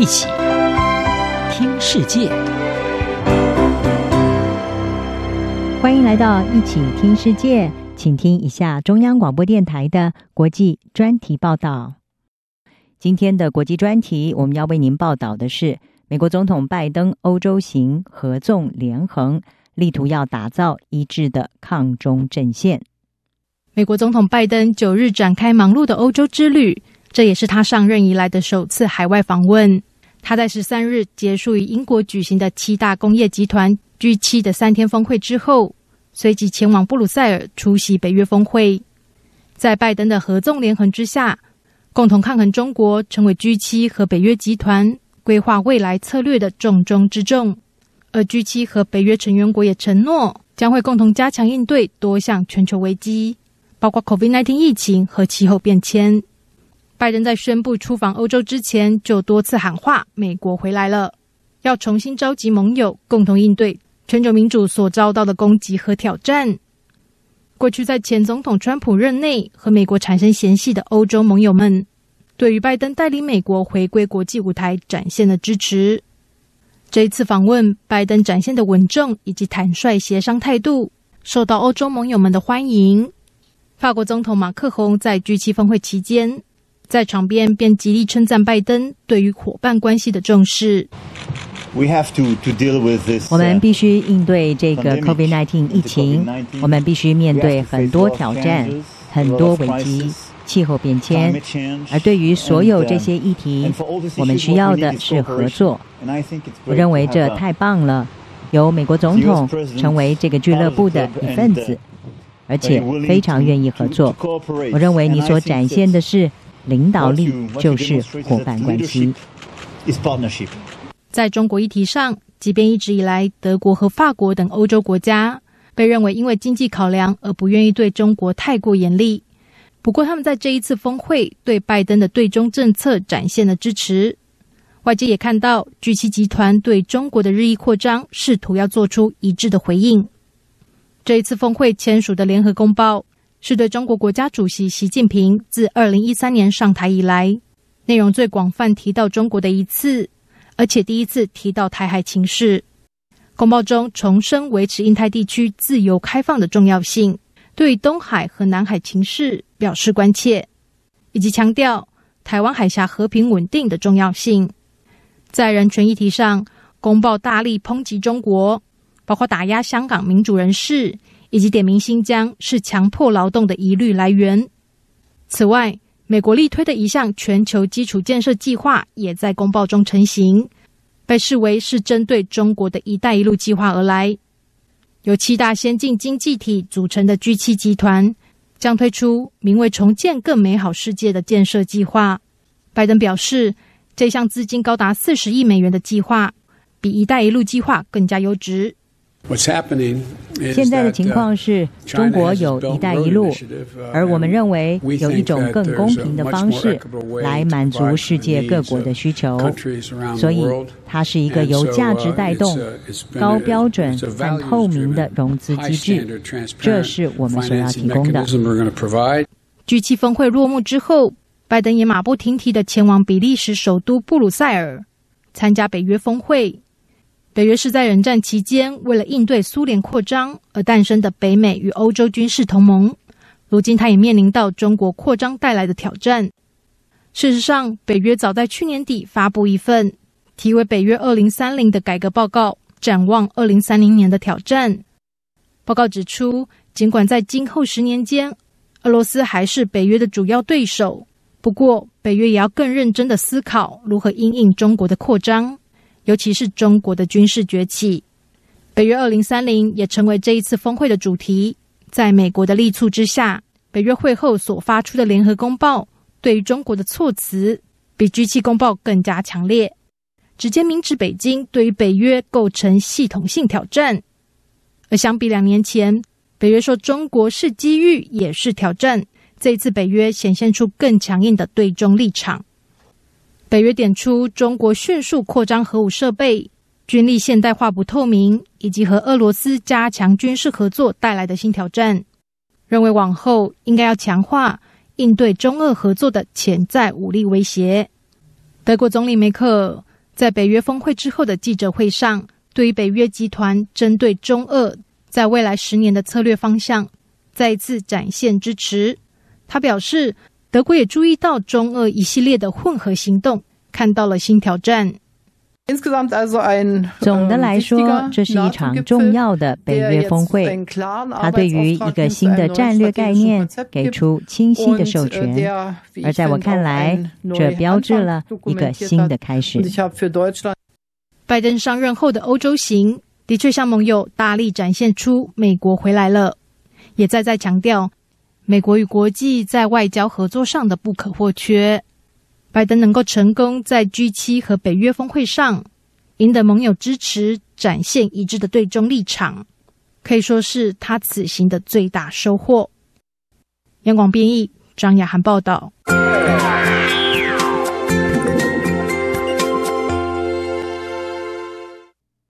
一起听世界，欢迎来到一起听世界，请听一下中央广播电台的国际专题报道。今天的国际专题，我们要为您报道的是美国总统拜登欧洲行合纵连横，力图要打造一致的抗中阵线。美国总统拜登九日展开忙碌的欧洲之旅。这也是他上任以来的首次海外访问。他在十三日结束于英国举行的七大工业集团 G 七的三天峰会之后，随即前往布鲁塞尔出席北约峰会。在拜登的合纵连横之下，共同抗衡中国成为 G 七和北约集团规划未来策略的重中之重。而 G 七和北约成员国也承诺将会共同加强应对多项全球危机，包括 COVID-19 疫情和气候变迁。拜登在宣布出访欧洲之前，就多次喊话：“美国回来了，要重新召集盟友，共同应对全球民主所遭到的攻击和挑战。”过去在前总统川普任内和美国产生嫌隙的欧洲盟友们，对于拜登带领美国回归国际舞台展现了支持。这一次访问，拜登展现的稳重以及坦率协商态度，受到欧洲盟友们的欢迎。法国总统马克宏在 G7 峰会期间，在场边便极力称赞拜登对于伙伴关系的重视。我们必须应对这个 COVID-19 疫情，我们必须面对很多挑战、很多危机、气候变迁。而对于所有这些议题，我们需要的是合作。我认为这太棒了，由美国总统成为这个俱乐部的一份子，而且非常愿意合作。我认为你所展现的是。领导力就是伙伴关系。在中国议题上，即便一直以来德国和法国等欧洲国家被认为因为经济考量而不愿意对中国太过严厉，不过他们在这一次峰会对拜登的对中政策展现了支持。外界也看到 G7 集团对中国的日益扩张，试图要做出一致的回应。这一次峰会签署的联合公报，是对中国国家主席习近平自二零一三年上台以来，内容最广泛提到中国的一次，而且第一次提到台海情势。公报中重申维持印太地区自由开放的重要性，对东海和南海情势表示关切，以及强调台湾海峡和平稳定的重要性。在人权议题上，公报大力抨击中国，包括打压香港民主人士。以及点名新疆是强迫劳动的疑虑来源。此外，美国力推的一项全球基础建设计划也在公报中成型，被视为是针对中国的一带一路计划而来。由七大先进经济体组成的 G7 集团将推出名为“重建更美好世界”的建设计划。拜登表示，这项资金高达四十亿美元的计划，比一带一路计划更加优质。现在的情况是中国有一带一路，而我们认为有一种更公平的方式来满足世界各国的需求，所以它是一个由价值带动、高标准和透明的融资机制，这是我们所要提供的。G7 峰会落幕之后，拜登也马不停蹄地前往比利时首都布鲁塞尔参加北约峰会。北约是在冷战期间为了应对苏联扩张而诞生的北美与欧洲军事同盟。如今，它也面临到中国扩张带来的挑战。事实上，北约早在去年底发布一份题为《北约二零三零》的改革报告，展望二零三零年的挑战。报告指出，尽管在今后十年间，俄罗斯还是北约的主要对手，不过，北约也要更认真的思考如何因应中国的扩张。尤其是中国的军事崛起，北约二零三零也成为这一次峰会的主题。在美国的力促之下，北约会后所发出的联合公报，对于中国的措辞比 G7 公报更加强烈，直接明指北京对于北约构成系统性挑战。而相比两年前，北约说中国是机遇也是挑战，这一次北约显现出更强硬的对中立场。北约点出中国迅速扩张核武设备、军力现代化不透明，以及和俄罗斯加强军事合作带来的新挑战，认为往后应该要强化应对中俄合作的潜在武力威胁。德国总理梅克尔在北约峰会之后的记者会上，对于北约集团针对中俄在未来十年的策略方向，再一次展现支持。他表示，德国也注意到中俄一系列的混合行动，看到了新挑战。总的来说，这是一场重要的北约峰会。他对于一个新的战略概念给出清晰的授权，而在我看来，这标志了一个新的开始。拜登上任后的欧洲行，的确向盟友大力展现出美国回来了，也再再强调美国与国际在外交合作上的不可或缺。拜登能够成功在 G 七和北约峰会上赢得盟友支持，展现一致的对中立场，可以说是他此行的最大收获。央广编译，张雅涵报道。